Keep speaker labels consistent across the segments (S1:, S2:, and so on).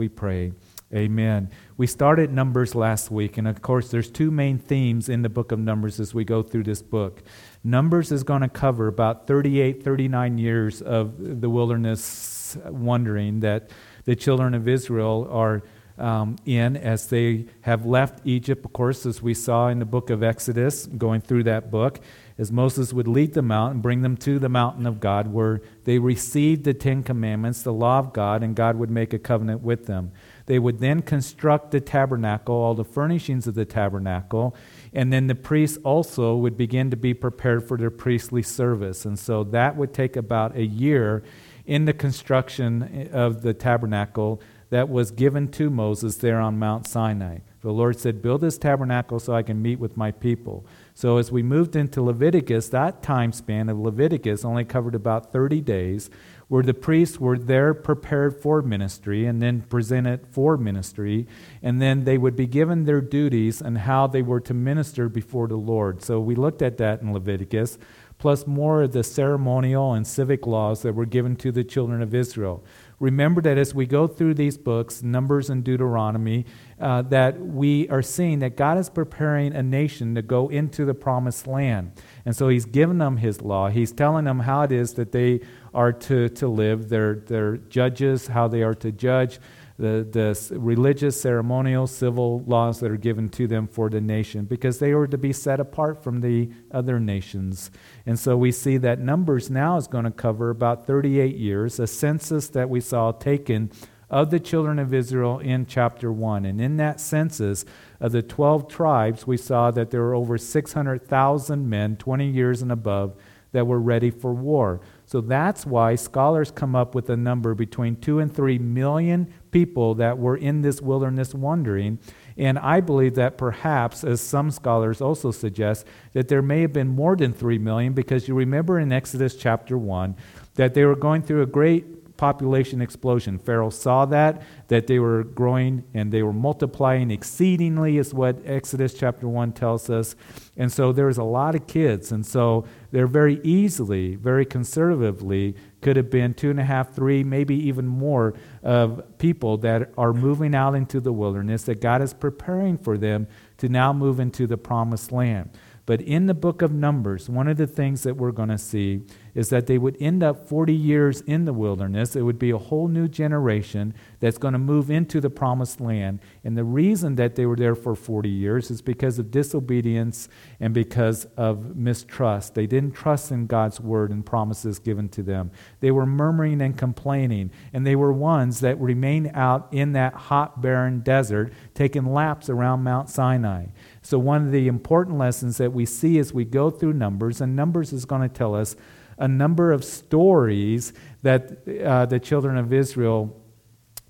S1: we pray. Amen. We started Numbers last week, and of course, there's two main themes in the book of Numbers as we go through this book. Numbers is going to cover about 38, 39 years of the wilderness wandering that the children of Israel are um, in as they have left Egypt, of course, as we saw in the book of Exodus, going through that book, as Moses would lead them out and bring them to the mountain of God where they received the Ten Commandments, the law of God, and God would make a covenant with them. They would then construct the tabernacle, all the furnishings of the tabernacle, and then the priests also would begin to be prepared for their priestly service. And so that would take about a year in the construction of the tabernacle that was given to Moses there on Mount Sinai. The Lord said, Build this tabernacle so I can meet with my people. So as we moved into Leviticus, that time span of Leviticus only covered about 30 days, where the priests were there prepared for ministry and then presented for ministry, and then they would be given their duties and how they were to minister before the Lord. So we looked at that in Leviticus, plus more of the ceremonial and civic laws that were given to the children of Israel remember that as we go through these books, Numbers and Deuteronomy, uh, that we are seeing that God is preparing a nation to go into the promised land. And so He's given them His law. He's telling them how it is that they are to, to live, their, their judges, how they are to judge the, the religious, ceremonial, civil laws that are given to them for the nation because they were to be set apart from the other nations. And so we see that Numbers now is going to cover about 38 years, a census that we saw taken of the children of Israel in chapter 1. And in that census of the 12 tribes, we saw that there were over 600,000 men, 20 years and above, that were ready for war. So that's why scholars come up with a number between 2 and 3 million people that were in this wilderness wandering. And I believe that perhaps, as some scholars also suggest, that there may have been more than 3 million because you remember in Exodus chapter 1 that they were going through a great population explosion. Pharaoh saw that, that they were growing and they were multiplying exceedingly, is what Exodus chapter 1 tells us. And so there's a lot of kids. And so they're very easily, very conservatively, could have been two and a half, three, maybe even more of people that are moving out into the wilderness that God is preparing for them to now move into the promised land. But in the book of Numbers, one of the things that we're going to see is that they would end up 40 years in the wilderness. It would be a whole new generation that's going to move into the promised land. And the reason that they were there for 40 years is because of disobedience and because of mistrust. They didn't trust in God's word and promises given to them. They were murmuring and complaining, and they were ones that remained out in that hot, barren desert, taking laps around Mount Sinai. So, one of the important lessons that we see as we go through Numbers, and Numbers is going to tell us a number of stories that uh, the children of Israel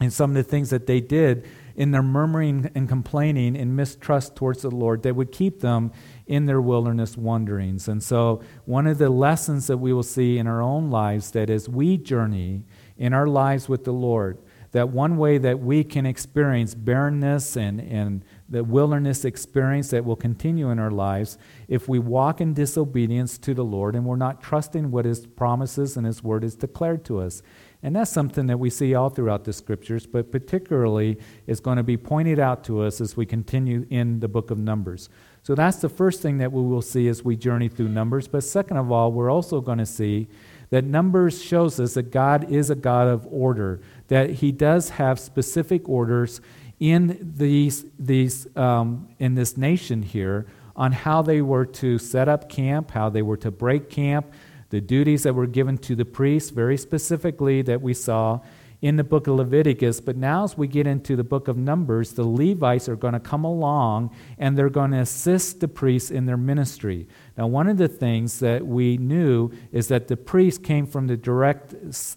S1: and some of the things that they did in their murmuring and complaining and mistrust towards the Lord that would keep them in their wilderness wanderings. And so, one of the lessons that we will see in our own lives that as we journey in our lives with the Lord, that one way that we can experience barrenness and, and the wilderness experience that will continue in our lives if we walk in disobedience to the Lord and we're not trusting what His promises and His word is declared to us. And that's something that we see all throughout the scriptures, but particularly is going to be pointed out to us as we continue in the book of Numbers. So that's the first thing that we will see as we journey through Numbers. But second of all, we're also going to see that Numbers shows us that God is a God of order, that He does have specific orders in these, these um, in this nation here on how they were to set up camp, how they were to break camp, the duties that were given to the priests, very specifically that we saw in the book of Leviticus. But now, as we get into the book of Numbers, the Levites are going to come along and they're going to assist the priests in their ministry. Now, one of the things that we knew is that the priests came from the direct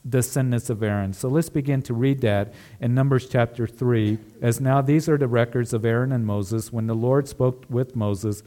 S1: descendants of Aaron. So let's begin to read that in Numbers chapter 3. As now these are the records of Aaron and Moses when the Lord spoke with Moses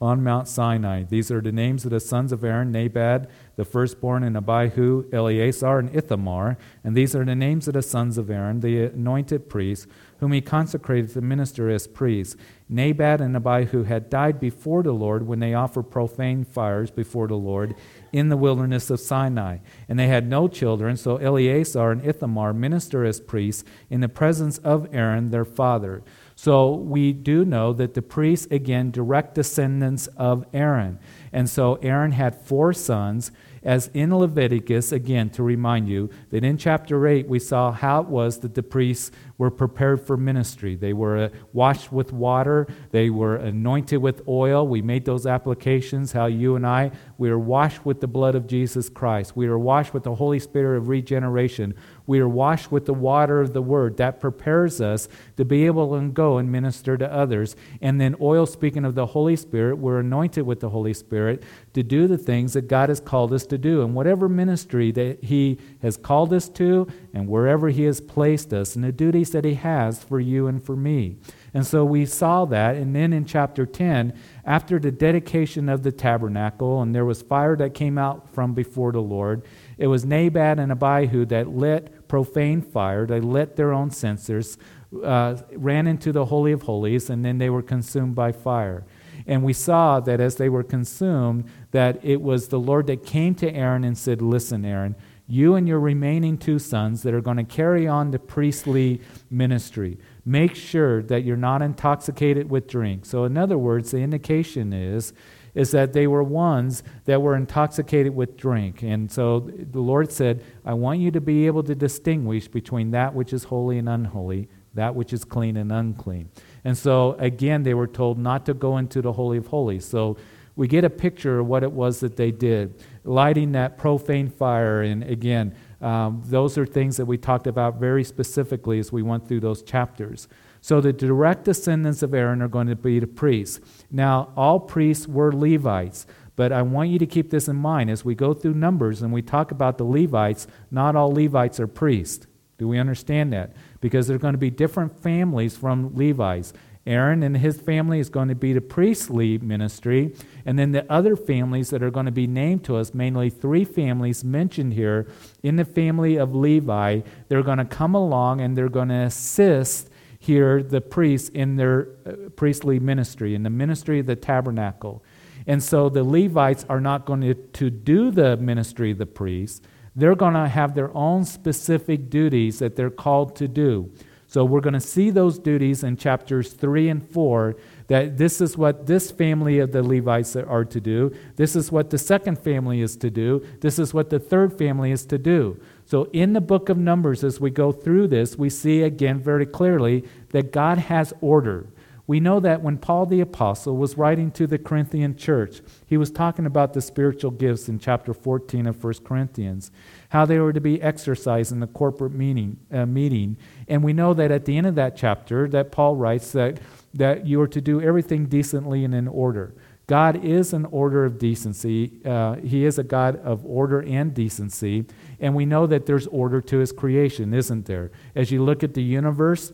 S1: on Mount Sinai. These are the names of the sons of Aaron Nadab, the firstborn, in Abihu, Eleazar, and Ithamar. And these are the names of the sons of Aaron, the anointed priests, whom he consecrated to minister as priests. Nadab and Abihu had died before the Lord when they offered profane fires before the Lord in the wilderness of Sinai. And they had no children, so Eleazar and Ithamar minister as priests in the presence of Aaron, their father. So we do know that the priests, again, direct descendants of Aaron. And so Aaron had four sons, as in Leviticus, again, to remind you that in chapter 8 we saw how it was that the priests were prepared for ministry. They were uh, washed with water, they were anointed with oil. We made those applications, how you and I, we are washed with the blood of Jesus Christ. We are washed with the Holy Spirit of regeneration. We are washed with the water of the Word. That prepares us to be able to go and minister to others. And then, oil, speaking of the Holy Spirit, we're anointed with the Holy Spirit to do the things that God has called us to do. And whatever ministry that He has called us to, and wherever He has placed us, and the duties that He has for you and for me. And so we saw that. And then in chapter 10, after the dedication of the tabernacle, and there was fire that came out from before the Lord, it was Nadab and Abihu that lit profane fire. They lit their own censers, uh, ran into the Holy of Holies, and then they were consumed by fire. And we saw that as they were consumed, that it was the Lord that came to Aaron and said, Listen, Aaron, you and your remaining two sons that are going to carry on the priestly ministry. Make sure that you're not intoxicated with drink. So, in other words, the indication is is that they were ones that were intoxicated with drink. And so the Lord said, I want you to be able to distinguish between that which is holy and unholy, that which is clean and unclean. And so again, they were told not to go into the Holy of Holies. So we get a picture of what it was that they did lighting that profane fire. And again, um, those are things that we talked about very specifically as we went through those chapters. So the direct descendants of Aaron are going to be the priests. Now, all priests were Levites, but I want you to keep this in mind as we go through Numbers and we talk about the Levites, not all Levites are priests. Do we understand that? Because there are going to be different families from Levites. Aaron and his family is going to be the priestly ministry. And then the other families that are going to be named to us, mainly three families mentioned here in the family of Levi, they're going to come along and they're going to assist here the priests in their uh, priestly ministry, in the ministry of the tabernacle. And so the Levites are not going to, to do the ministry of the priests. They're going to have their own specific duties that they're called to do. So we're going to see those duties in chapters 3 and 4 that this is what this family of the Levites are to do. This is what the second family is to do. This is what the third family is to do. So in the book of Numbers, as we go through this, we see again very clearly that God has order. We know that when Paul the Apostle was writing to the Corinthian church, he was talking about the spiritual gifts in chapter 14 of 1 Corinthians, how they were to be exercised in the corporate meeting, uh, meeting. And we know that at the end of that chapter, that Paul writes that, that you are to do everything decently and in order. God is an order of decency. Uh, he is a God of order and decency. And we know that there's order to his creation, isn't there? As you look at the universe,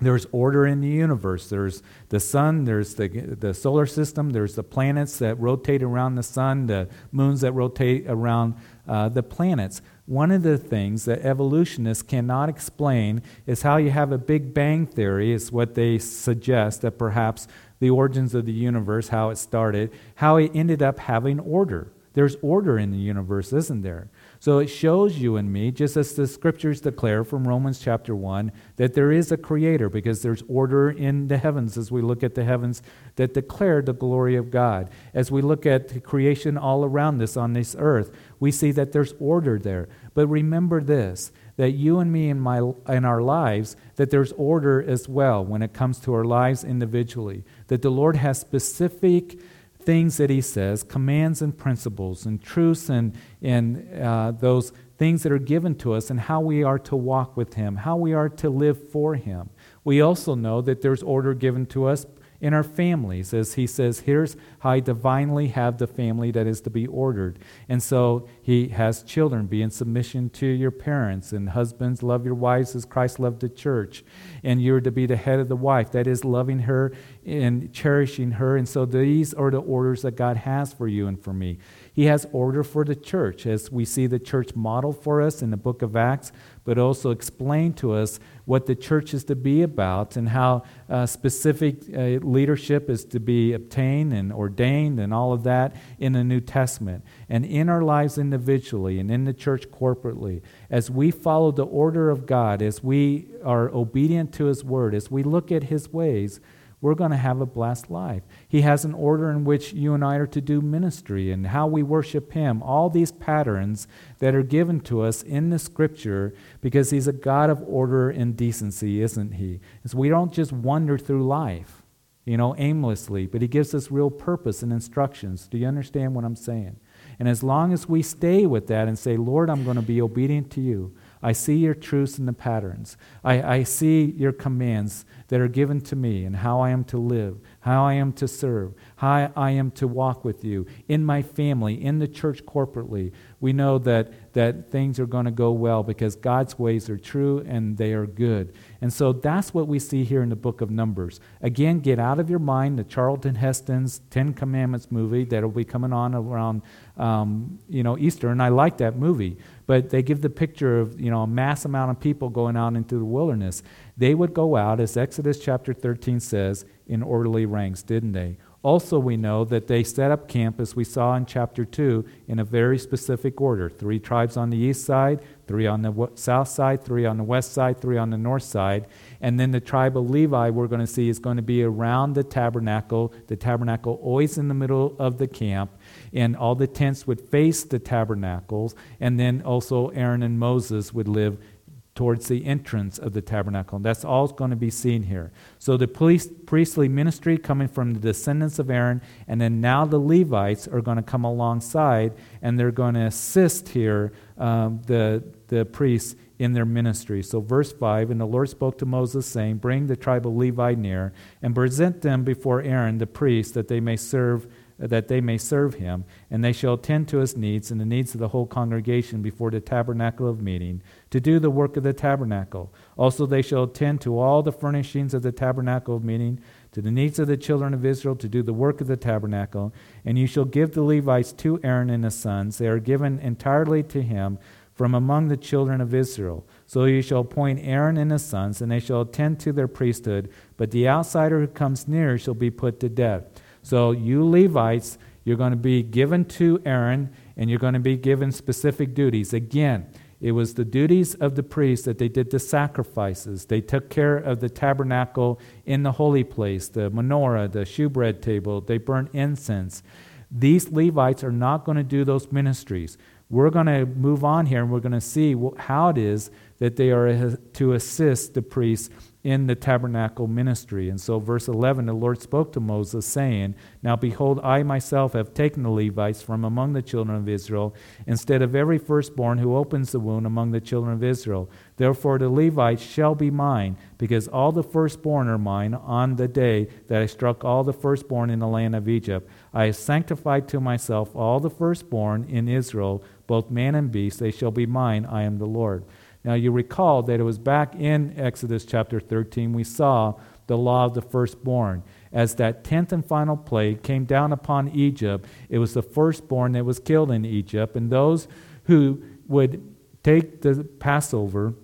S1: there's order in the universe. There's the sun, there's the, the solar system, there's the planets that rotate around the sun, the moons that rotate around uh, the planets. One of the things that evolutionists cannot explain is how you have a Big Bang theory, is what they suggest that perhaps the origins of the universe, how it started, how it ended up having order. There's order in the universe, isn't there? So it shows you and me, just as the scriptures declare from Romans chapter 1, that there is a creator because there's order in the heavens as we look at the heavens that declare the glory of God. As we look at the creation all around us on this earth, we see that there's order there. But remember this that you and me in, my, in our lives, that there's order as well when it comes to our lives individually. That the Lord has specific things that he says, commands and principles, and truths and, and uh, those things that are given to us, and how we are to walk with him, how we are to live for him. We also know that there's order given to us in our families, as he says, here's how I divinely have the family that is to be ordered. And so he has children be in submission to your parents, and husbands love your wives as Christ loved the church. And you're to be the head of the wife, that is, loving her and cherishing her. And so these are the orders that God has for you and for me. He has order for the church, as we see the church model for us in the book of Acts, but also explain to us what the church is to be about and how uh, specific uh, leadership is to be obtained and ordained and all of that in the New Testament. And in our lives individually and in the church corporately, as we follow the order of God, as we are obedient to His word, as we look at His ways, we're going to have a blessed life. He has an order in which you and I are to do ministry and how we worship Him. All these patterns that are given to us in the Scripture because He's a God of order and decency, isn't He? And so we don't just wander through life, you know, aimlessly, but He gives us real purpose and instructions. Do you understand what I'm saying? And as long as we stay with that and say, Lord, I'm going to be obedient to you, I see your truths and the patterns. I, I see your commands that are given to me and how I am to live, how I am to serve, how I am to walk with you in my family, in the church corporately. We know that, that things are going to go well because God's ways are true and they are good. And so that's what we see here in the book of Numbers. Again, get out of your mind the Charlton Heston's Ten Commandments movie that will be coming on around um, you know, Easter, and I like that movie. But they give the picture of you know a mass amount of people going out into the wilderness. They would go out, as Exodus chapter 13 says, in orderly ranks, didn't they? Also, we know that they set up camp, as we saw in chapter 2, in a very specific order three tribes on the east side, three on the south side, three on the west side, three on the north side. And then the tribe of Levi, we're going to see, is going to be around the tabernacle, the tabernacle always in the middle of the camp. And all the tents would face the tabernacles. And then also Aaron and Moses would live towards the entrance of the tabernacle. That's all going to be seen here. So the priest, priestly ministry coming from the descendants of Aaron, and then now the Levites are going to come alongside and they're going to assist here um, the, the priests in their ministry. So, verse 5 And the Lord spoke to Moses, saying, Bring the tribe of Levi near, and present them before Aaron the priest, that they may serve that they may serve him, and they shall attend to his needs and the needs of the whole congregation before the tabernacle of meeting, to do the work of the tabernacle. Also they shall attend to all the furnishings of the tabernacle of meeting, to the needs of the children of Israel, to do the work of the tabernacle. And you shall give the Levites to Aaron and his sons. They are given entirely to him from among the children of Israel. So you shall appoint Aaron and his sons, and they shall attend to their priesthood, but the outsider who comes near shall be put to death. So, you Levites, you're going to be given to Aaron and you're going to be given specific duties. Again, it was the duties of the priests that they did the sacrifices. They took care of the tabernacle in the holy place, the menorah, the shewbread table. They burnt incense. These Levites are not going to do those ministries. We're going to move on here and we're going to see how it is that they are to assist the priests in the tabernacle ministry. And so, verse 11, the Lord spoke to Moses, saying, Now behold, I myself have taken the Levites from among the children of Israel, instead of every firstborn who opens the womb among the children of Israel. Therefore, the Levites shall be mine, because all the firstborn are mine on the day that I struck all the firstborn in the land of Egypt. I have sanctified to myself all the firstborn in Israel, both man and beast. They shall be mine. I am the Lord. Now, you recall that it was back in Exodus chapter 13 we saw the law of the firstborn. As that tenth and final plague came down upon Egypt, it was the firstborn that was killed in Egypt, and those who would take the Passover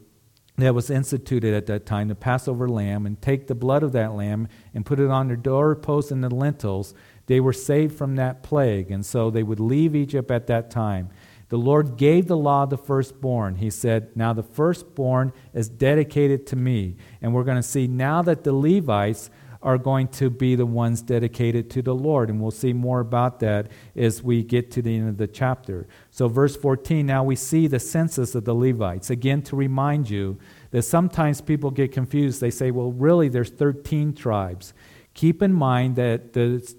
S1: that was instituted at that time, the Passover lamb, and take the blood of that lamb and put it on their doorposts and the lintels, they were saved from that plague. And so they would leave Egypt at that time. The Lord gave the law of the firstborn. He said, Now the firstborn is dedicated to me. And we're going to see now that the Levites are going to be the ones dedicated to the Lord. And we'll see more about that as we get to the end of the chapter. So, verse 14, now we see the census of the Levites. Again, to remind you that sometimes people get confused. They say, well, really, there's 13 tribes. Keep in mind that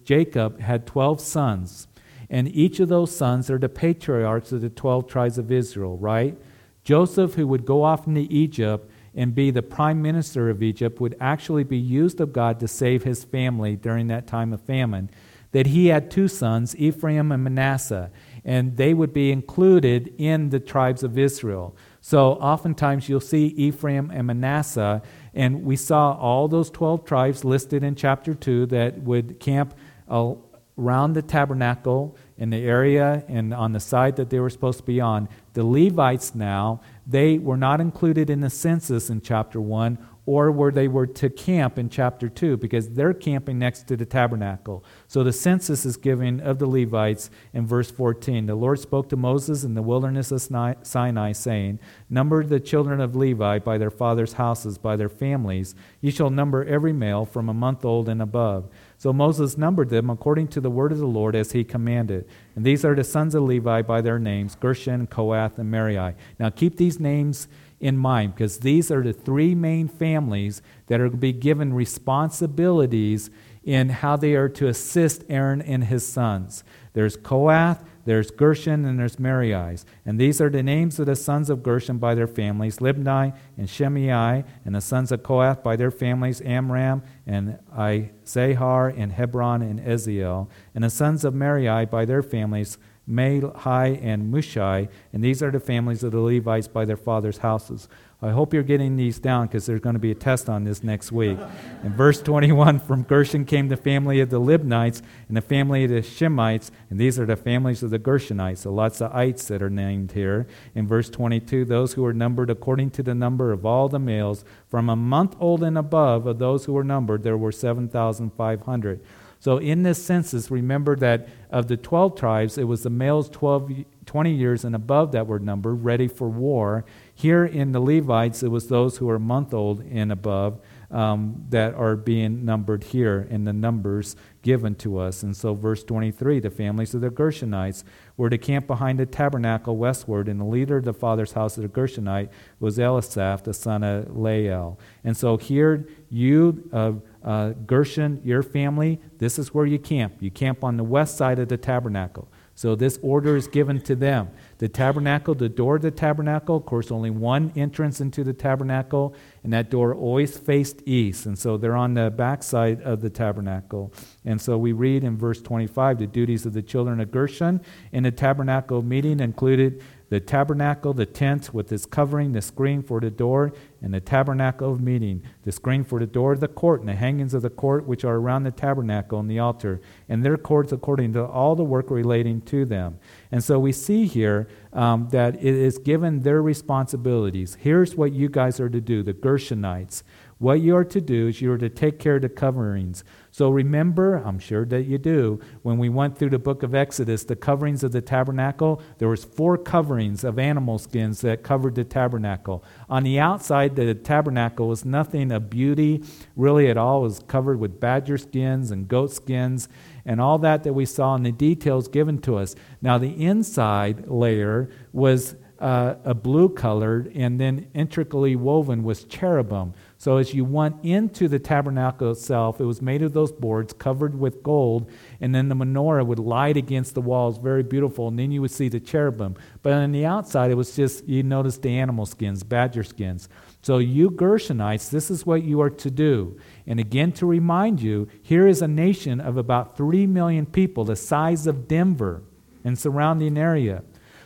S1: Jacob had 12 sons. And each of those sons are the patriarchs of the 12 tribes of Israel, right? Joseph, who would go off into Egypt and be the prime minister of Egypt would actually be used of God to save his family during that time of famine. That he had two sons, Ephraim and Manasseh, and they would be included in the tribes of Israel. So oftentimes you'll see Ephraim and Manasseh, and we saw all those 12 tribes listed in chapter 2 that would camp around the tabernacle in the area and on the side that they were supposed to be on. The Levites now, they were not included in the census in chapter 1 or where they were to camp in chapter 2 because they're camping next to the tabernacle. So the census is given of the Levites in verse 14. The Lord spoke to Moses in the wilderness of Sinai, saying, Number the children of Levi by their fathers' houses, by their families. Ye shall number every male from a month old and above. So Moses numbered them according to the word of the Lord as he commanded. And these are the sons of Levi by their names Gershon, Kohath, and Merari. Now keep these names in mind because these are the three main families that are to be given responsibilities in how they are to assist Aaron and his sons. There's Kohath, there's Gershon, and there's Merari. And these are the names of the sons of Gershon by their families Libni and Shimei, and the sons of Kohath by their families Amram and Izahar and Hebron and Uzziel, and the sons of Merari by their families Mahli, and Mushai. and these are the families of the Levites by their fathers' houses. I hope you're getting these down because there's going to be a test on this next week. In verse 21, from Gershon came the family of the Libnites and the family of the Shimites, and these are the families of the Gershonites. So lots of ites that are named here. In verse 22, those who were numbered according to the number of all the males, from a month old and above of those who were numbered, there were 7,500. So in this census, remember that of the 12 tribes, it was the males 12, 20 years and above that were numbered, ready for war. Here in the Levites, it was those who were a month old and above um, that are being numbered here in the numbers given to us. And so, verse 23 the families of the Gershonites were to camp behind the tabernacle westward, and the leader of the father's house of the Gershonite was Eliasaph, the son of Lael. And so, here, you, uh, uh, Gershon, your family, this is where you camp. You camp on the west side of the tabernacle. So this order is given to them. The tabernacle, the door of the tabernacle, of course, only one entrance into the tabernacle, and that door always faced east. And so they're on the back side of the tabernacle. And so we read in verse 25 the duties of the children of Gershon in the tabernacle meeting included the tabernacle, the tent with its covering, the screen for the door, and the tabernacle of meeting, the screen for the door of the court, and the hangings of the court which are around the tabernacle and the altar, and their courts according to all the work relating to them. And so we see here um, that it is given their responsibilities. Here's what you guys are to do, the Gershonites. What you are to do is you are to take care of the coverings. So remember, I'm sure that you do, when we went through the book of Exodus, the coverings of the tabernacle, there was four coverings of animal skins that covered the tabernacle. On the outside, the tabernacle was nothing of beauty really at all. It was covered with badger skins and goat skins and all that that we saw in the details given to us. Now, the inside layer was uh, a blue colored and then intricately woven was cherubim. So as you went into the tabernacle itself, it was made of those boards covered with gold, and then the menorah would light against the walls, very beautiful, and then you would see the cherubim. But on the outside, it was just, you notice the animal skins, badger skins. So you Gershonites, this is what you are to do. And again, to remind you, here is a nation of about 3 million people, the size of Denver and surrounding area.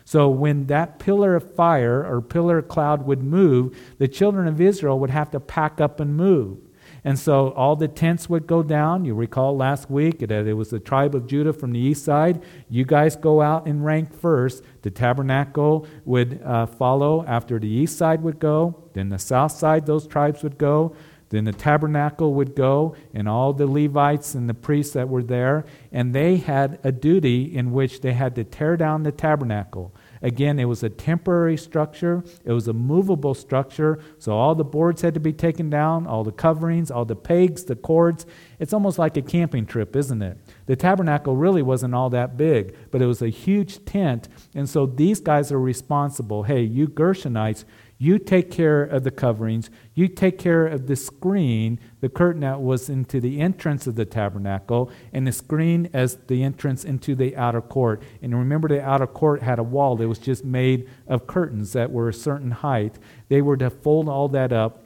S1: So when that pillar of fire or pillar of cloud would move, the children of Israel would have to pack up and move. And so all the tents would go down. You recall last week that it was the tribe of Judah from the east side. You guys go out in rank first. The tabernacle would uh, follow after the east side would go. Then the south side, those tribes would go. Then the tabernacle would go, and all the Levites and the priests that were there, and they had a duty in which they had to tear down the tabernacle. Again, it was a temporary structure, it was a movable structure, so all the boards had to be taken down, all the coverings, all the pegs, the cords. It's almost like a camping trip, isn't it? The tabernacle really wasn't all that big, but it was a huge tent, and so these guys are responsible. Hey, you Gershonites, You take care of the coverings. You take care of the screen, the curtain that was into the entrance of the tabernacle, and the screen as the entrance into the outer court. And remember, the outer court had a wall that was just made of curtains that were a certain height. They were to fold all that up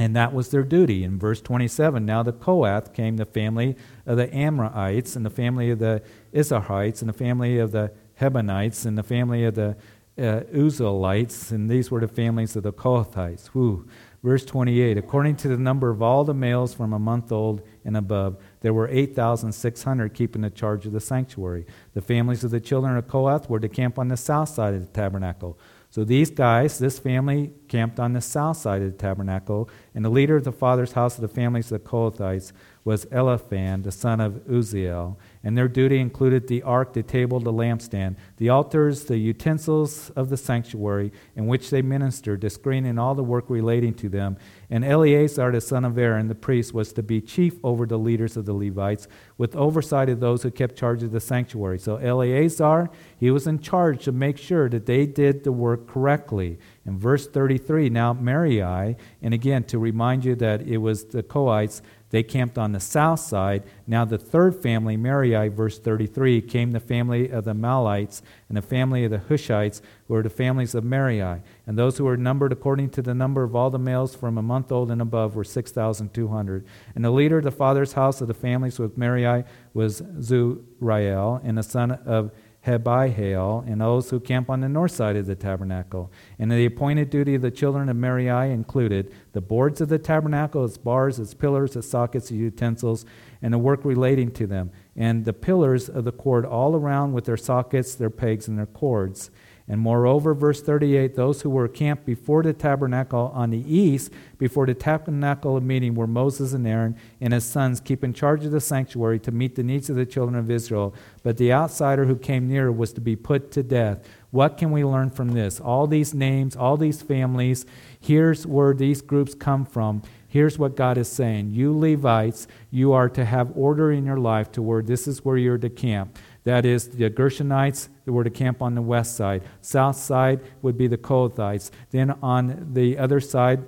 S1: and that was their duty. In verse 27, now the Kohath came the family of the Amramites, and the family of the Izharites, and the family of the Hebronites, and the family of the uh, Uzzielites, and these were the families of the Kohathites. Whew. Verse 28 According to the number of all the males from a month old and above, there were 8,600 keeping the charge of the sanctuary. The families of the children of Kohath were to camp on the south side of the tabernacle. So these guys, this family, camped on the south side of the tabernacle, and the leader of the father's house of the families of the Kohathites was Eliphan, the son of Uzziel, and their duty included the ark, the table, the lampstand, the altars, the utensils of the sanctuary in which they ministered, the screen, and all the work relating to them. And Eleazar, the son of Aaron, the priest, was to be chief over the leaders of the Levites, with oversight of those who kept charge of the sanctuary. So Eleazar, he was in charge to make sure that they did the work correctly. In verse 33, now Merari, and again to remind you that it was the Kohites they camped on the south side. Now, the third family, Merari, verse 33, came the family of the Mahlites and the family of the Mushites, who were the families of Merari. And those who were numbered according to the number of all the males from a month old and above were 6,200. And the leader of the father's house of the families with Merari was Zuriel, and the son of Abihail, and those who camp on the north side of the tabernacle. And the appointed duty of the children of Merari included the boards of the tabernacle, its bars, its pillars, its sockets, its utensils, and the work relating to them, and the pillars of the cord all around with their sockets, their pegs, and their cords. And moreover, verse 38 those who were camped before the tabernacle on the east, before the tabernacle of meeting, were Moses and Aaron and his sons, keeping charge of the sanctuary to meet the needs of the children of Israel. But the outsider who came near was to be put to death. What can we learn from this? All these names, all these families, here's where these groups come from. Here's what God is saying You Levites, you are to have order in your life to where this is where you're to camp. That is, the Gershonites were to camp on the west side. South side would be the Kohathites. Then on the other side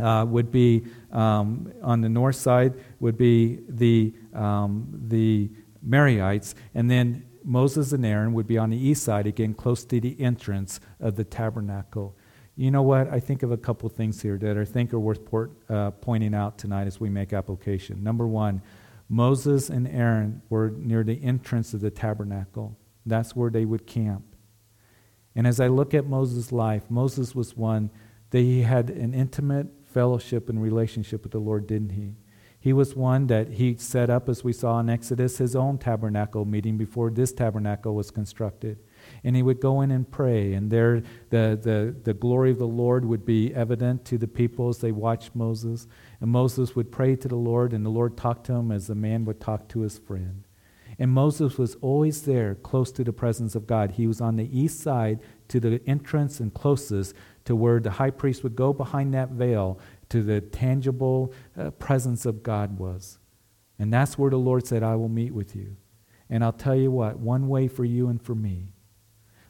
S1: uh, would be, um, on the north side, would be the, um, the Merarites. And then Moses and Aaron would be on the east side, again, close to the entrance of the tabernacle. You know what? I think of a couple things here that I think are worth port, uh, pointing out tonight as we make application. Number one, Moses and Aaron were near the entrance of the tabernacle. That's where they would camp. And as I look at Moses' life, Moses was one that he had an intimate fellowship and relationship with the Lord, didn't he? He was one that he set up, as we saw in Exodus, his own tabernacle meeting before this tabernacle was constructed and he would go in and pray, and there the, the, the glory of the Lord would be evident to the people as they watched Moses. And Moses would pray to the Lord, and the Lord talked to him as a man would talk to his friend. And Moses was always there, close to the presence of God. He was on the east side to the entrance and closest to where the high priest would go behind that veil to the tangible uh, presence of God was. And that's where the Lord said, I will meet with you. And I'll tell you what, one way for you and for me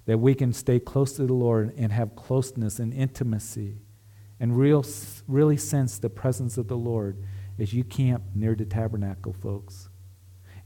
S1: that we can stay close to the Lord and have closeness and intimacy and real, really sense the presence of the Lord as you camp near the tabernacle, folks.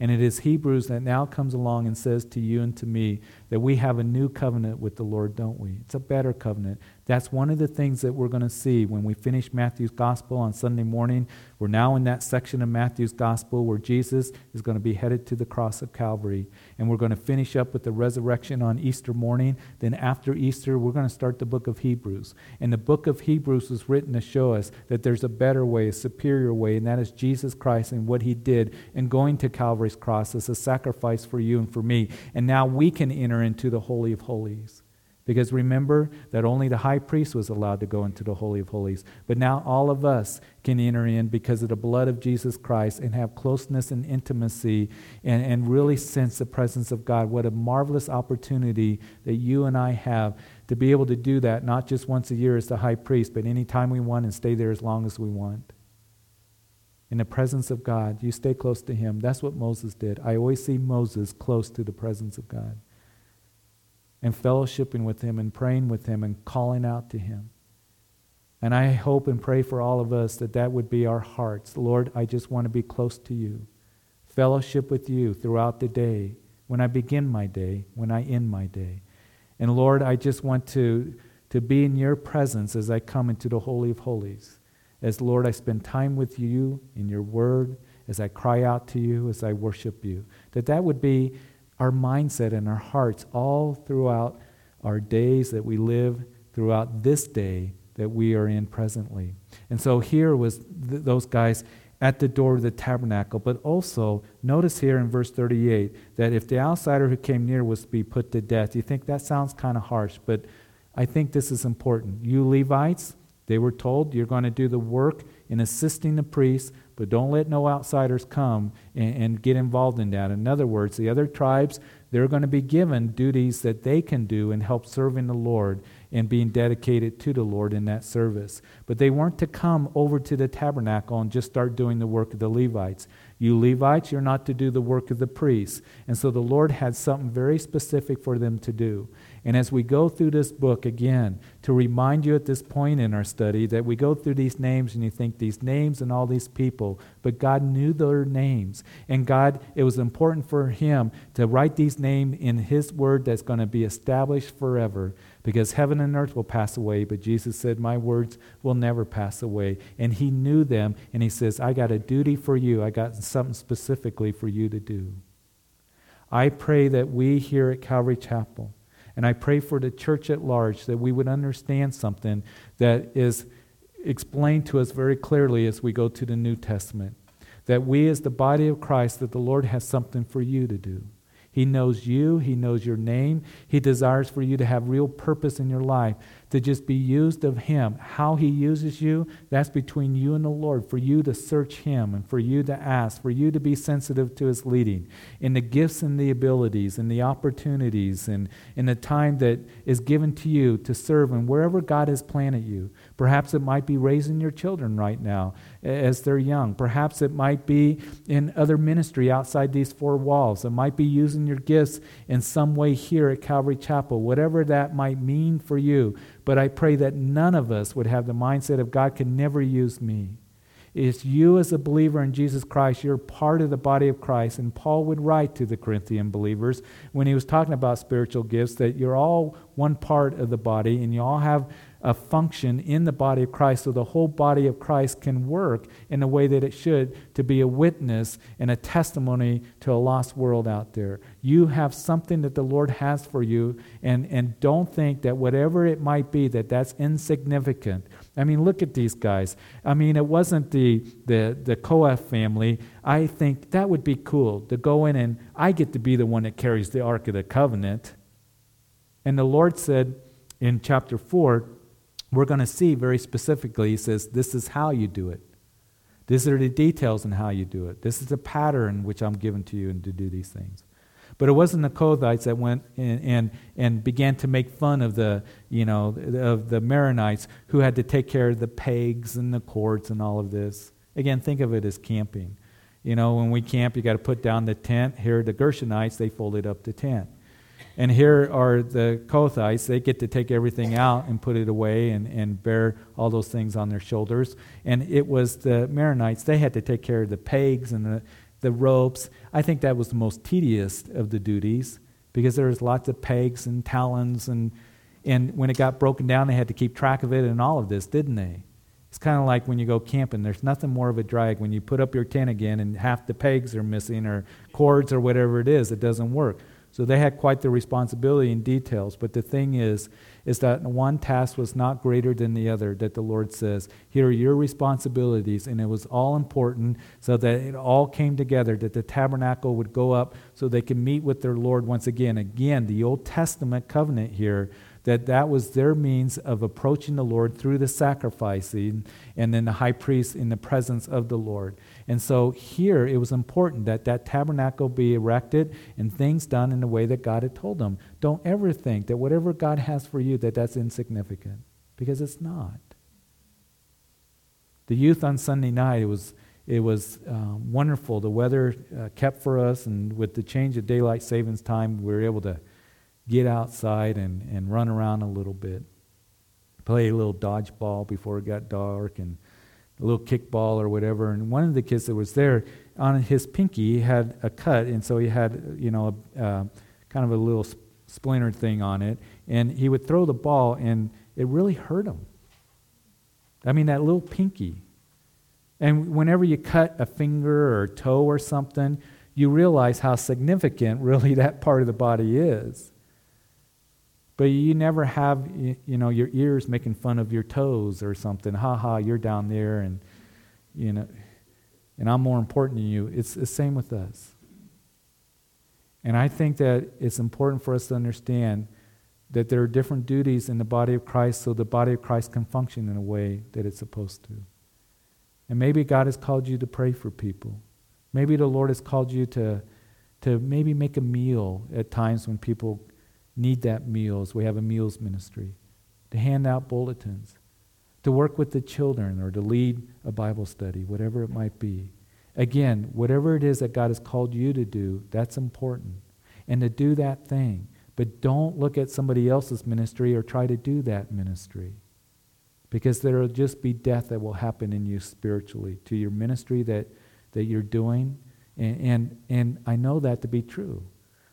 S1: And it is Hebrews that now comes along and says to you and to me that we have a new covenant with the Lord, don't we? It's a better covenant. That's one of the things that we're going to see when we finish Matthew's gospel on Sunday morning. We're now in that section of Matthew's gospel where Jesus is going to be headed to the cross of Calvary. And we're going to finish up with the resurrection on Easter morning. Then after Easter, we're going to start the book of Hebrews. And the book of Hebrews was written to show us that there's a better way, a superior way, and that is Jesus Christ and what he did in going to Calvary's cross as a sacrifice for you and for me. And now we can enter into the Holy of Holies. Because remember that only the high priest was allowed to go into the Holy of Holies. But now all of us can enter in because of the blood of Jesus Christ and have closeness and intimacy and, and really sense the presence of God. What a marvelous opportunity that you and I have to be able to do that, not just once a year as the high priest, but anytime we want and stay there as long as we want. In the presence of God, you stay close to Him. That's what Moses did. I always see Moses close to the presence of God and fellowshipping with Him and praying with Him and calling out to Him. And I hope and pray for all of us that that would be our hearts. Lord, I just want to be close to you, fellowship with you throughout the day, when I begin my day, when I end my day. And Lord, I just want to, to be in your presence as I come into the Holy of Holies. As Lord, I spend time with you in your word, as I cry out to you, as I worship you. That that would be our mindset and our hearts all throughout our days that we live, throughout this day that we are in presently. And so here was th- those guys at the door of the tabernacle. But also, notice here in verse 38 that if the outsider who came near was to be put to death, you think that sounds kind of harsh, but I think this is important. You Levites, they were told you're going to do the work in assisting the priests, but don't let no outsiders come and, and get involved in that. In other words, the other tribes, they're going to be given duties that they can do and help serving the Lord and being dedicated to the Lord in that service. But they weren't to come over to the tabernacle and just start doing the work of the Levites. You Levites, you're not to do the work of the priests. And so the Lord had something very specific for them to do. And as we go through this book again, to remind you at this point in our study that we go through these names and you think these names and all these people, but God knew their names. And God, it was important for Him to write these names in His word that's going to be established forever because heaven and earth will pass away, but Jesus said, My words will never pass away. And He knew them, and He says, I got a duty for you, I got something specifically for you to do. I pray that we here at Calvary Chapel, and I pray for the church at large that we would understand something that is explained to us very clearly as we go to the New Testament. That we, as the body of Christ, that the Lord has something for you to do. He knows you, He knows your name. He desires for you to have real purpose in your life to just be used of Him. How He uses you, that's between you and the Lord, for you to search Him and for you to ask, for you to be sensitive to His leading in the gifts and the abilities and the opportunities and in the time that is given to you to serve and wherever God has planted you. Perhaps it might be raising your children right now as they're young. Perhaps it might be in other ministry outside these four walls. It might be using your gifts in some way here at Calvary Chapel, whatever that might mean for you. But I pray that none of us would have the mindset of God can never use me. It's you as a believer in Jesus Christ, you're part of the body of Christ. And Paul would write to the Corinthian believers when he was talking about spiritual gifts that you're all one part of the body and you all have a function in the body of Christ so the whole body of Christ can work in the way that it should to be a witness and a testimony to a lost world out there. You have something that the Lord has for you and, and don't think that whatever it might be that that's insignificant. I mean, look at these guys. I mean, it wasn't the, the, the Kohath family. I think that would be cool to go in and I get to be the one that carries the Ark of the Covenant. And the Lord said in chapter 4, we're going to see very specifically, he says, this is how you do it. These are the details on how you do it. This is the pattern which I'm given to you and to do these things. But it wasn't the Kohathites that went and, and, and began to make fun of the, you know, of the Maronites who had to take care of the pegs and the cords and all of this. Again, think of it as camping. You know, when we camp, you got to put down the tent. Here, the Gershonites, they folded up the tent. And here are the Kohathites. They get to take everything out and put it away and, and bear all those things on their shoulders. And it was the Maronites. They had to take care of the pegs and the, the ropes. I think that was the most tedious of the duties because there was lots of pegs and talons. And, and when it got broken down, they had to keep track of it and all of this, didn't they? It's kind of like when you go camping. There's nothing more of a drag when you put up your tent again and half the pegs are missing or cords or whatever it is. It doesn't work. So they had quite the responsibility in details. But the thing is, is that one task was not greater than the other, that the Lord says, here are your responsibilities. And it was all important so that it all came together, that the tabernacle would go up so they could meet with their Lord once again. Again, the Old Testament covenant here that that was their means of approaching the Lord through the sacrificing and then the high priest in the presence of the Lord. And so here it was important that that tabernacle be erected and things done in the way that God had told them. Don't ever think that whatever God has for you that that's insignificant because it's not. The youth on Sunday night it was it was uh, wonderful. The weather uh, kept for us, and with the change of daylight savings time, we were able to get outside and, and run around a little bit. play a little dodgeball before it got dark and a little kickball or whatever. And one of the kids that was there, on his pinky, had a cut, and so he had, you know, a, uh, kind of a little splinter thing on it. And he would throw the ball, and it really hurt him. I mean, that little pinky. And whenever you cut a finger or a toe or something, you realize how significant really that part of the body is. But you never have, you know, your ears making fun of your toes or something. Ha ha, you're down there and, you know, and I'm more important than you. It's the same with us. And I think that it's important for us to understand that there are different duties in the body of Christ so the body of Christ can function in a way that it's supposed to. And maybe God has called you to pray for people. Maybe the Lord has called you to, to maybe make a meal at times when people need that meals. We have a meals ministry. To hand out bulletins. To work with the children or to lead a Bible study, whatever it might be. Again, whatever it is that God has called you to do, that's important. And to do that thing. But don't look at somebody else's ministry or try to do that ministry. Because there will just be death that will happen in you spiritually to your ministry that, that you're doing. And, and, and I know that to be true.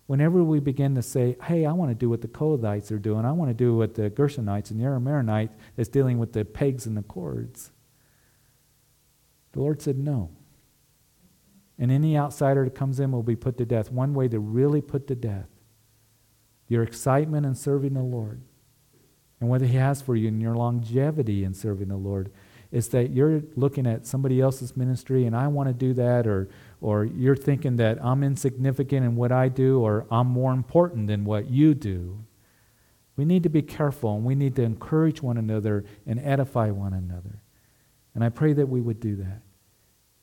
S1: Whenever we begin to say, hey, I want to do what the Kohathites are doing, I want to do what the Gershonites and the Merarites is dealing with the pegs and the cords, the Lord said no. And any outsider that comes in will be put to death. One way to really put to death your excitement in serving the Lord and what He has for you and your longevity in serving the Lord is that you're looking at somebody else's ministry and I want to do that, or, or you're thinking that I'm insignificant in what I do, or I'm more important than what you do. We need to be careful and we need to encourage one another and edify one another. And I pray that we would do that.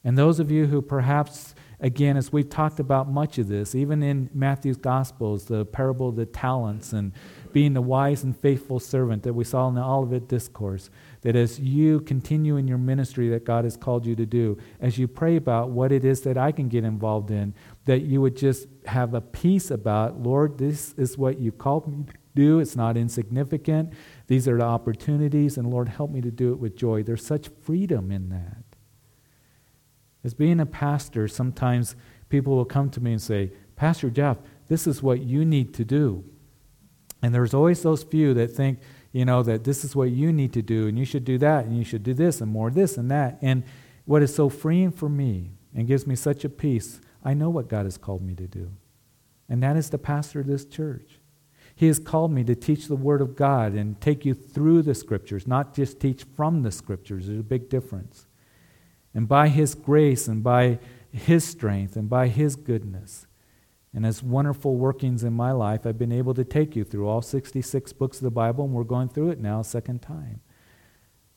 S1: And those of you who perhaps, again, as we've talked about much of this, even in Matthew's Gospels, the parable of the talents and being the wise and faithful servant that we saw in the Olivet Discourse, that as you continue in your ministry that God has called you to do, as you pray about what it is that I can get involved in, that you would just have a peace about, Lord, this is what you called me to do. It's not insignificant. These are the opportunities, and Lord, help me to do it with joy. There's such freedom in that. As being a pastor, sometimes people will come to me and say, Pastor Jeff, this is what you need to do. And there's always those few that think, you know, that this is what you need to do, and you should do that, and you should do this, and more this and that. And what is so freeing for me and gives me such a peace, I know what God has called me to do. And that is to pastor of this church. He has called me to teach the Word of God and take you through the Scriptures, not just teach from the Scriptures. There's a big difference. And by His grace and by His strength and by His goodness and His wonderful workings in my life, I've been able to take you through all 66 books of the Bible, and we're going through it now a second time.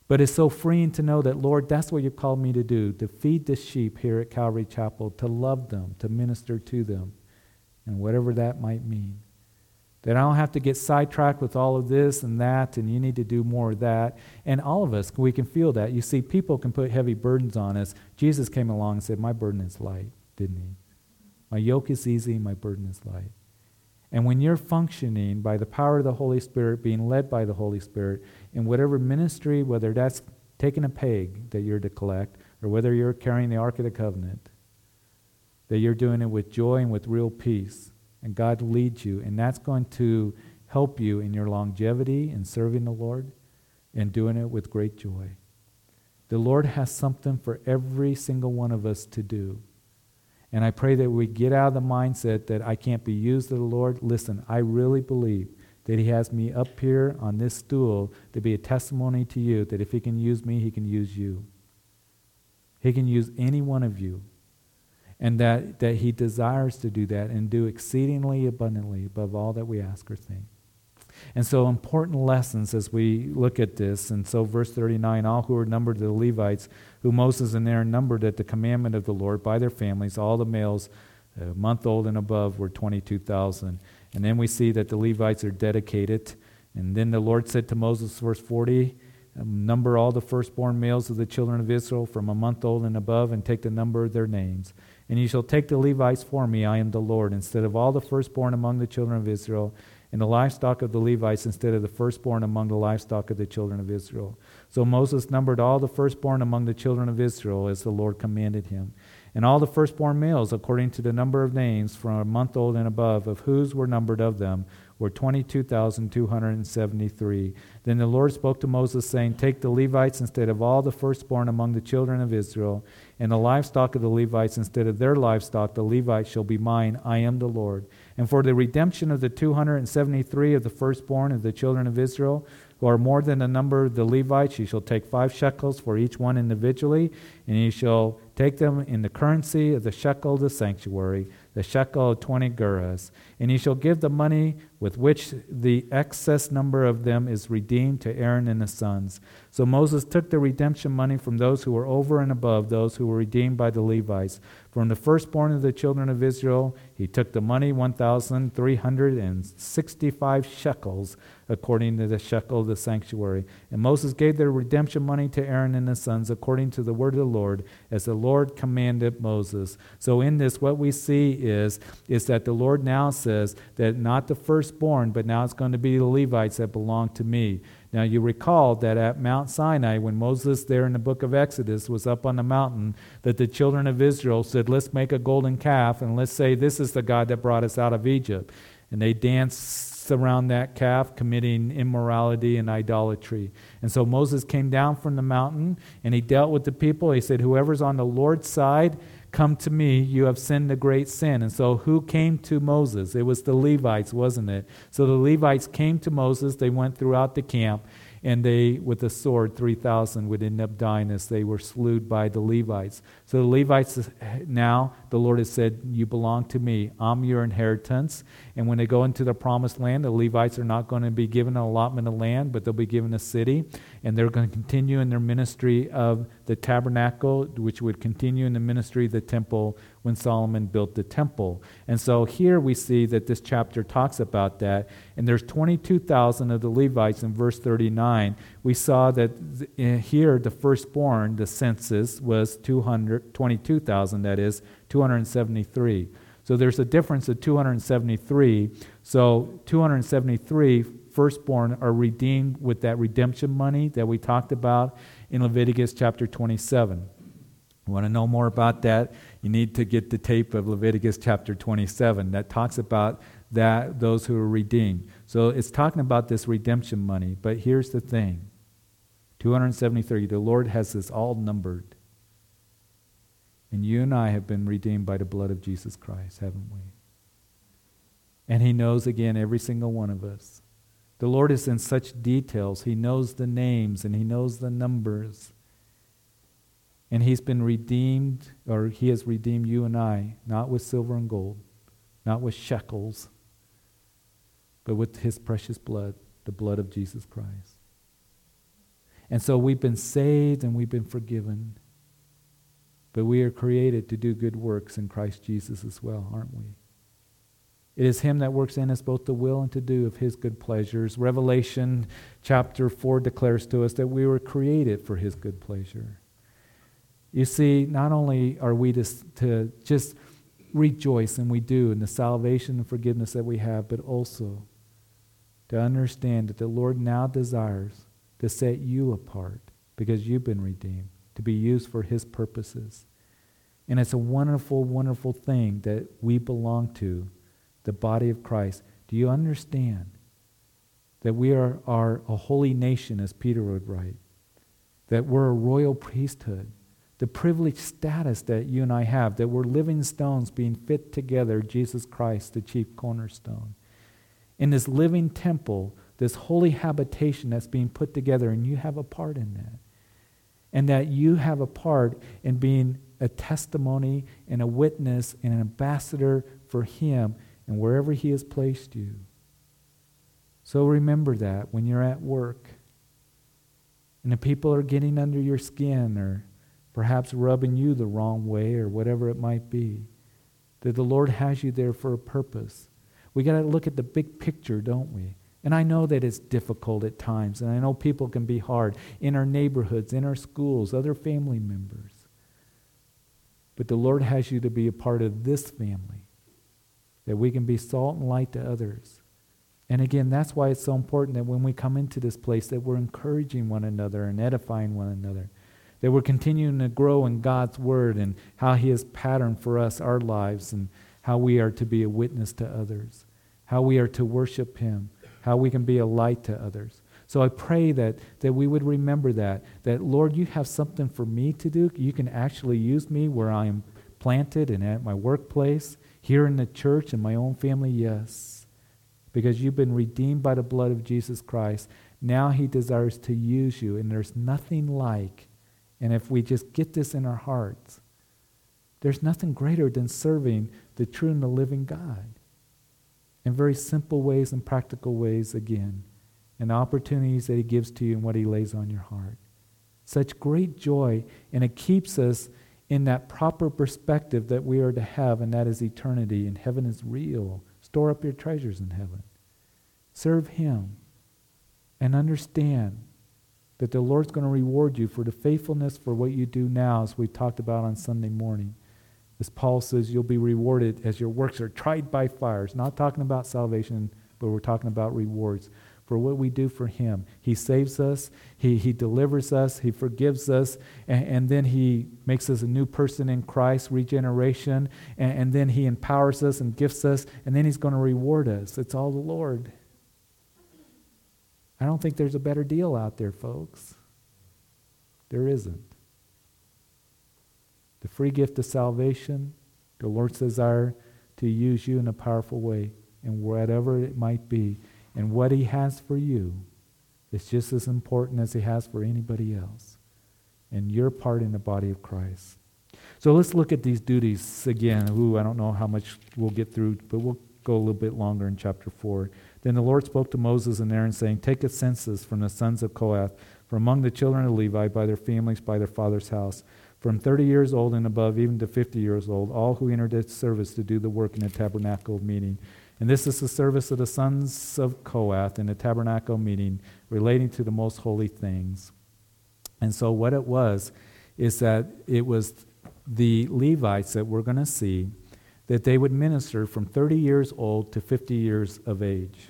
S1: But it's so freeing to know that, Lord, that's what you've called me to do to feed the sheep here at Calvary Chapel, to love them, to minister to them, and whatever that might mean. That I don't have to get sidetracked with all of this and that, and you need to do more of that. And all of us, we can feel that. You see, people can put heavy burdens on us. Jesus came along and said, My burden is light, didn't he? My yoke is easy, my burden is light. And when you're functioning by the power of the Holy Spirit, being led by the Holy Spirit, in whatever ministry, whether that's taking a peg that you're to collect, or whether you're carrying the Ark of the Covenant, that you're doing it with joy and with real peace and God leads you, and that's going to help you in your longevity in serving the Lord and doing it with great joy. The Lord has something for every single one of us to do. And I pray that we get out of the mindset that I can't be used of the Lord. Listen, I really believe that He has me up here on this stool to be a testimony to you that if He can use me, He can use you. He can use any one of you and that, that he desires to do that and do exceedingly abundantly above all that we ask or think. And so, important lessons as we look at this. And so, verse 39 all who were numbered the Levites, who Moses and Aaron numbered at the commandment of the Lord by their families, all the males a month old and above were 22,000. And then we see that the Levites are dedicated. And then the Lord said to Moses, verse 40, um, Number all the firstborn males of the children of Israel from a month old and above, and take the number of their names. And you shall take the Levites for me, I am the Lord, instead of all the firstborn among the children of Israel, and the livestock of the Levites instead of the firstborn among the livestock of the children of Israel. So Moses numbered all the firstborn among the children of Israel as the Lord commanded him. And all the firstborn males, according to the number of names from a month old and above, of whose were numbered of them, were 22,273. Then the Lord spoke to Moses, saying, Take the Levites instead of all the firstborn among the children of Israel, and the livestock of the Levites instead of their livestock. The Levites shall be mine. I am the Lord. And for the redemption of the 273 of the firstborn of the children of Israel, who are more than the number of the Levites, you shall take five shekels for each one individually, and you shall take them in the currency of the shekel of the sanctuary, the shekel of twenty gerahs. And ye shall give the money with which the excess number of them is redeemed to Aaron and his sons. So Moses took the redemption money from those who were over and above those who were redeemed by the Levites. From the firstborn of the children of Israel, he took the money 1,365 shekels, according to the shekel of the sanctuary. And Moses gave the redemption money to Aaron and his sons, according to the word of the Lord, as the Lord commanded Moses. So in this, what we see is, is that the Lord now says that not the firstborn, but now it's going to be the Levites that belong to me. Now, you recall that at Mount Sinai, when Moses, there in the book of Exodus, was up on the mountain, that the children of Israel said, Let's make a golden calf and let's say this is the God that brought us out of Egypt. And they danced around that calf, committing immorality and idolatry. And so Moses came down from the mountain and he dealt with the people. He said, Whoever's on the Lord's side, Come to me, you have sinned a great sin. And so, who came to Moses? It was the Levites, wasn't it? So, the Levites came to Moses. They went throughout the camp and they, with a sword, 3,000 would end up dying as they were slewed by the Levites. So the Levites, eh, now, the Lord has said, You belong to me. I'm your inheritance. And when they go into the promised land, the Levites are not going to be given an allotment of land, but they'll be given a city. And they're going to continue in their ministry of the tabernacle, which would continue in the ministry of the temple when Solomon built the temple. And so here we see that this chapter talks about that. And there's 22,000 of the Levites in verse 39. We saw that eh, here the firstborn, the census, was 222,000, that is, 273. So there's a difference of 273. So 273 firstborn are redeemed with that redemption money that we talked about in Leviticus chapter 27. You want to know more about that? You need to get the tape of Leviticus chapter 27 that talks about that those who are redeemed. So it's talking about this redemption money, but here's the thing. 273 the Lord has this all numbered. And you and I have been redeemed by the blood of Jesus Christ, haven't we? And he knows again every single one of us. The Lord is in such details. He knows the names and he knows the numbers. And he's been redeemed, or he has redeemed you and I, not with silver and gold, not with shekels, but with his precious blood, the blood of Jesus Christ. And so we've been saved and we've been forgiven. But we are created to do good works in Christ Jesus as well, aren't we? It is Him that works in us both the will and to do of His good pleasures. Revelation chapter 4 declares to us that we were created for His good pleasure. You see, not only are we to, to just rejoice, and we do, in the salvation and forgiveness that we have, but also to understand that the Lord now desires to set you apart because you've been redeemed, to be used for His purposes. And it's a wonderful, wonderful thing that we belong to, the body of Christ. Do you understand that we are, are a holy nation, as Peter would write? That we're a royal priesthood the privileged status that you and I have, that we're living stones being fit together, Jesus Christ, the chief cornerstone. In this living temple, this holy habitation that's being put together, and you have a part in that. And that you have a part in being a testimony and a witness and an ambassador for Him and wherever He has placed you. So remember that when you're at work and the people are getting under your skin or perhaps rubbing you the wrong way or whatever it might be. That the Lord has you there for a purpose. We got to look at the big picture, don't we? And I know that it's difficult at times, and I know people can be hard in our neighborhoods, in our schools, other family members. But the Lord has you to be a part of this family, that we can be salt and light to others. And again, that's why it's so important that when we come into this place that we're encouraging one another and edifying one another. That we're continuing to grow in God's word and how he has patterned for us our lives and how we are to be a witness to others, how we are to worship him, how we can be a light to others. So I pray that, that we would remember that, that Lord, you have something for me to do. You can actually use me where I am planted and at my workplace, here in the church, in my own family, yes. Because you've been redeemed by the blood of Jesus Christ. Now he desires to use you, and there's nothing like, and if we just get this in our hearts, there's nothing greater than serving the true and the living God in very simple ways and practical ways again, and opportunities that he gives to you and what he lays on your heart. Such great joy, and it keeps us in that proper perspective that we are to have, and that is eternity, and heaven is real. Store up your treasures in heaven. Serve Him and understand that the Lord's going to reward you for the faithfulness for what you do now, as we talked about on Sunday morning. As Paul says, you'll be rewarded as your works are tried by fires. Not talking about salvation, but we're talking about rewards for what we do for Him. He saves us, He, he delivers us, He forgives us, and, and then He makes us a new person in Christ, regeneration, and, and then He empowers us and gifts us, and then He's going to reward us. It's all the Lord. I don't think there's a better deal out there, folks. There isn't. The free gift of salvation, the Lord's desire to use you in a powerful way, and whatever it might be. And what He has for you is just as important as He has for anybody else. And your part in the body of Christ. So let's look at these duties again. Ooh, I don't know how much we'll get through, but we'll go a little bit longer in chapter 4. Then the Lord spoke to Moses and Aaron, saying, Take a census from the sons of Kohath, from among the children of Levi, by their families, by their father's house, from 30 years old and above, even to 50 years old, all who entered its service to do the work in the tabernacle meeting and this is the service of the sons of Kohath in the tabernacle meeting relating to the most holy things. And so, what it was is that it was the Levites that we're going to see that they would minister from 30 years old to 50 years of age.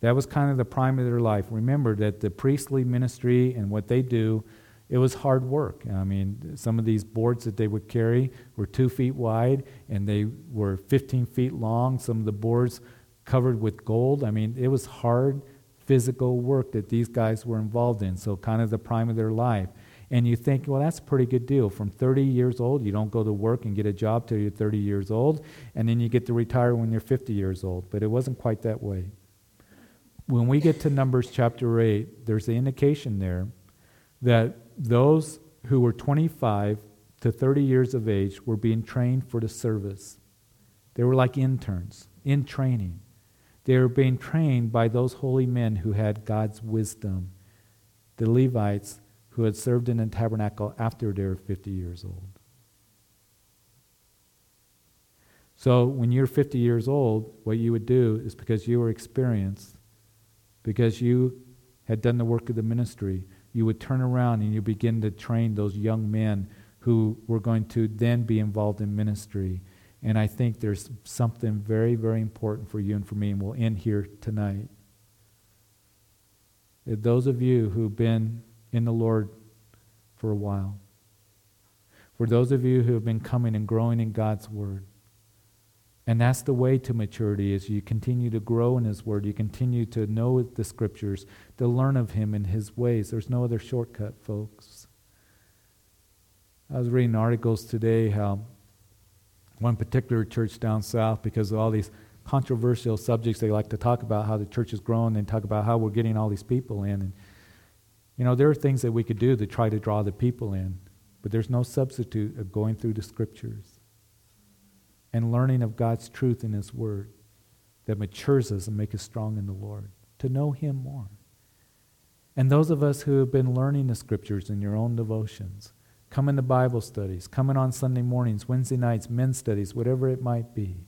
S1: That was kind of the prime of their life. Remember that the priestly ministry and what they do it was hard work. I mean, some of these boards that they would carry were two feet wide and they were 15 feet long. Some of the boards covered with gold. I mean, it was hard physical work that these guys were involved in, so kind of the prime of their life. And you think, well, that's a pretty good deal. From 30 years old, you don't go to work and get a job till you're 30 years old, and then you get to retire when you're 50 years old. But it wasn't quite that way. When we get to Numbers chapter 8, there's the indication there that those who were 25 to 30 years of age were being trained for the service. They were like interns in training. They were being trained by those holy men who had God's wisdom, the Levites who had served in the tabernacle after they were 50 years old. So when you're 50 years old, what you would do is because you were experienced, because you had done the work of the ministry, you would turn around and you begin to train those young men who were going to then be involved in ministry. And I think there's something very, very important for you and for me, and we'll end here tonight. Uh, those of you who've been in the Lord for a while, for those of you who have been coming and growing in God's Word, and that's the way to maturity is you continue to grow in his word, you continue to know the scriptures, to learn of him and his ways. There's no other shortcut, folks. I was reading articles today how one particular church down south, because of all these controversial subjects they like to talk about, how the church is growing, and talk about how we're getting all these people in. And, you know, there are things that we could do to try to draw the people in, but there's no substitute of going through the scriptures and learning of God's truth in His Word that matures us and makes us strong in the Lord, to know Him more. And those of us who have been learning the Scriptures in your own devotions, coming to Bible studies, coming on Sunday mornings, Wednesday nights, men's studies, whatever it might be,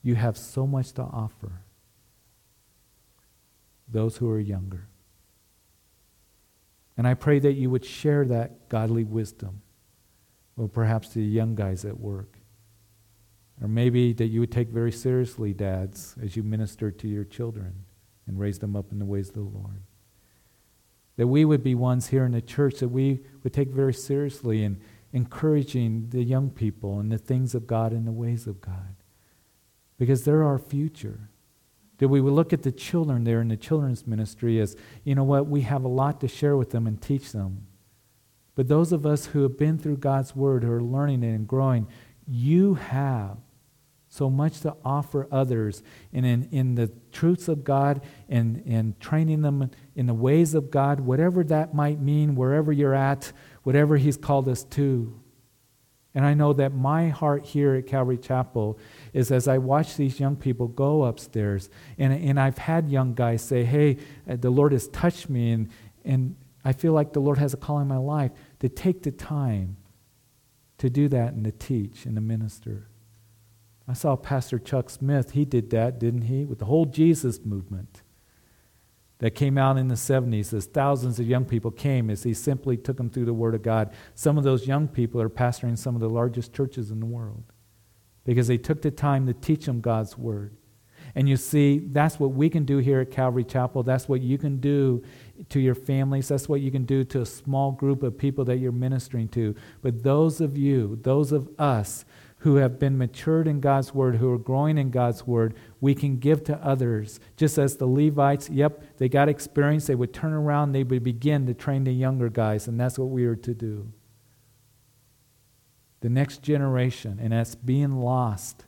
S1: you have so much to offer those who are younger. And I pray that you would share that godly wisdom, or perhaps the young guys at work Or maybe that you would take very seriously, dads, as you minister to your children and raise them up in the ways of the Lord. That we would be ones here in the church that we would take very seriously in encouraging the young people and the things of God and the ways of God. Because they're our future. That we would look at the children there in the children's ministry as, you know what, we have a lot to share with them and teach them. But those of us who have been through God's Word, who are learning it and growing, you have so much to offer others and in, in the truths of God and, and training them in the ways of God, whatever that might mean, wherever you're at, whatever He's called us to. And I know that my heart here at Calvary Chapel is as I watch these young people go upstairs, and, and I've had young guys say, Hey, uh, the Lord has touched me, and, and I feel like the Lord has a call in my life to take the time to do that and to teach and to minister. I saw Pastor Chuck Smith, he did that, didn't he? With the whole Jesus movement that came out in the 70s as thousands of young people came as he simply took them through the Word of God. Some of those young people are pastoring some of the largest churches in the world because they took the time to teach them God's Word. And you see, that's what we can do here at Calvary Chapel. That's what you can do to your families. That's what you can do to a small group of people that you're ministering to. But those of you, those of us who have been matured in God's Word, who are growing in God's Word, we can give to others. Just as the Levites, yep, they got experience, they would turn around, they would begin to train the younger guys, and that's what we are to do. The next generation, and that's being lost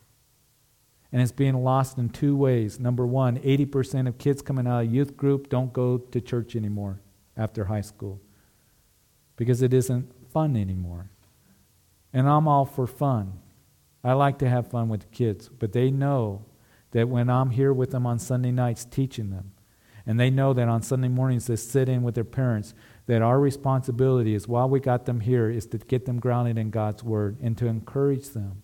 S1: and it's being lost in two ways. Number one, 80% of kids coming out of youth group don't go to church anymore after high school because it isn't fun anymore. And I'm all for fun. I like to have fun with the kids, but they know that when I'm here with them on Sunday nights teaching them, and they know that on Sunday mornings they sit in with their parents, that our responsibility is while we got them here is to get them grounded in God's Word and to encourage them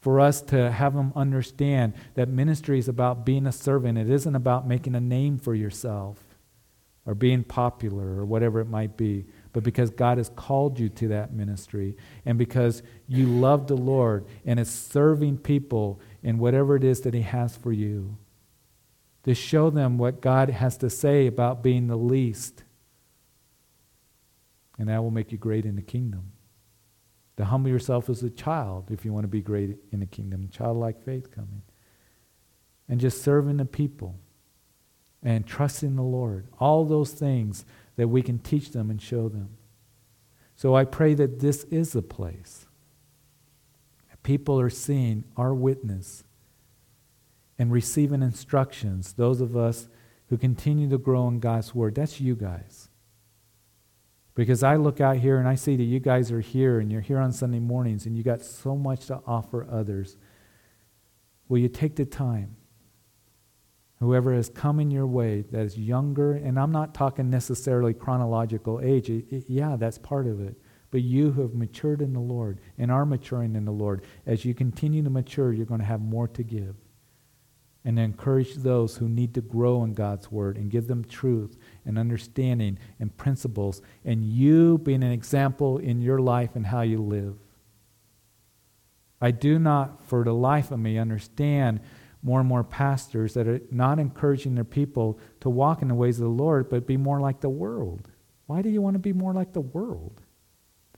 S1: for us to have them understand that ministry is about being a servant. It isn't about making a name for yourself or being popular or whatever it might be, but because God has called you to that ministry and because you love the Lord and it's serving people in whatever it is that He has for you. To show them what God has to say about being the least. And that will make you great in the kingdom to humble yourself as a child if you want to be great in the kingdom. Childlike faith coming. And just serving the people and trusting the Lord. All those things that we can teach them and show them. So I pray that this is a place. People are seeing our witness and receiving instructions. Those of us who continue to grow in God's Word, that's you guys. Because I look out here and I see that you guys are here and you're here on Sunday mornings and you got so much to offer others. Will you take the time? Whoever has come in your way that is younger, and I'm not talking necessarily chronological age, it, it, yeah, that's part of it. But you who have matured in the Lord and are maturing in the Lord, as you continue to mature, you're going to have more to give and encourage those who need to grow in God's Word and give them truth and understanding and principles, and you being an example in your life and how you live. I do not, for the life of me, understand more and more pastors that are not encouraging their people to walk in the ways of the Lord, but be more like the world. Why do you want to be more like the world?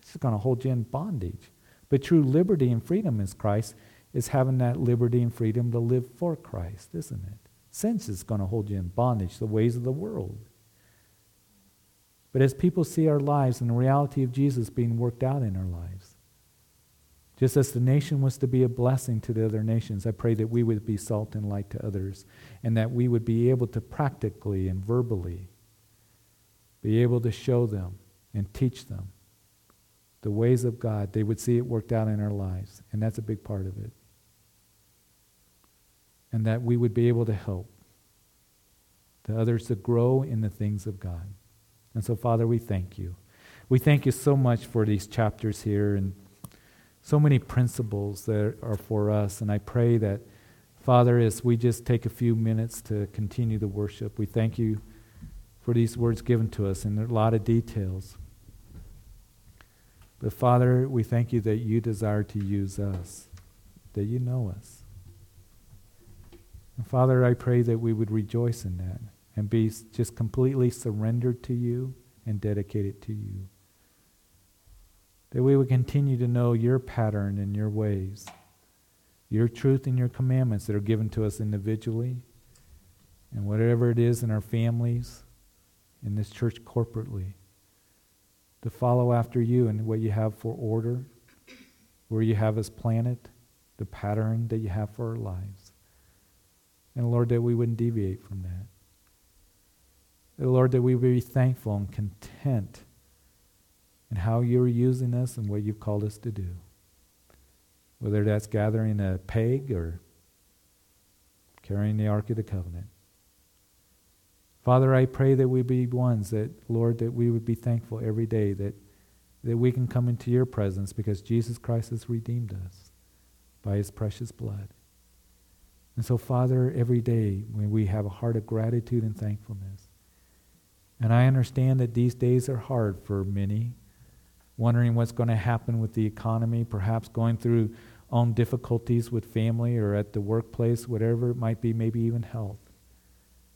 S1: This is going to hold you in bondage. But true liberty and freedom is Christ is having that liberty and freedom to live for Christ, isn't it? Sense is going to hold you in bondage, the ways of the world. But as people see our lives and the reality of Jesus being worked out in our lives, just as the nation was to be a blessing to the other nations, I pray that we would be salt and light to others and that we would be able to practically and verbally be able to show them and teach them the ways of God. They would see it worked out in our lives, and that's a big part of it and that we would be able to help the others to grow in the things of God. And so, Father, we thank you. We thank you so much for these chapters here and so many principles that are for us. And I pray that, Father, as we just take a few minutes to continue the worship, we thank you for these words given to us and a lot of details. But, Father, we thank you that you desire to use us that you know us. And Father, I pray that we would rejoice in that and be just completely surrendered to you and dedicated to you. That we would continue to know your pattern and your ways, your truth and your commandments that are given to us individually, and whatever it is in our families, in this church corporately, to follow after you and what you have for order, where you have us planted, the pattern that you have for our lives. And Lord, that we wouldn't deviate from that. Lord, that we be thankful and content in how you're using us and what you've called us to do. Whether that's gathering a peg or carrying the Ark of the Covenant. Father, I pray that we be ones that, Lord, that we would be thankful every day that, that we can come into your presence because Jesus Christ has redeemed us by his precious blood. And so, Father, every day when we have a heart of gratitude and thankfulness, and I understand that these days are hard for many, wondering what's going to happen with the economy, perhaps going through own difficulties with family or at the workplace, whatever it might be, maybe even health.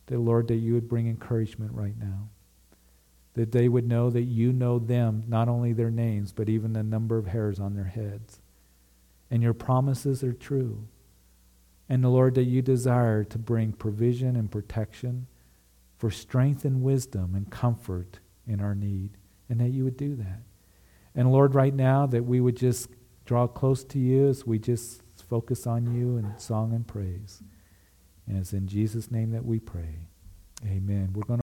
S1: That, Lord, that you would bring encouragement right now. That they would know that you know them, not only their names, but even the number of hairs on their heads. And your promises are true. And the Lord, that you desire to bring provision and protection for strength and wisdom and comfort in our need, and that you would do that. And Lord, right now, that we would just draw close to you as we just focus on you in song and praise. And it's in Jesus' name that we pray. Amen. We're going to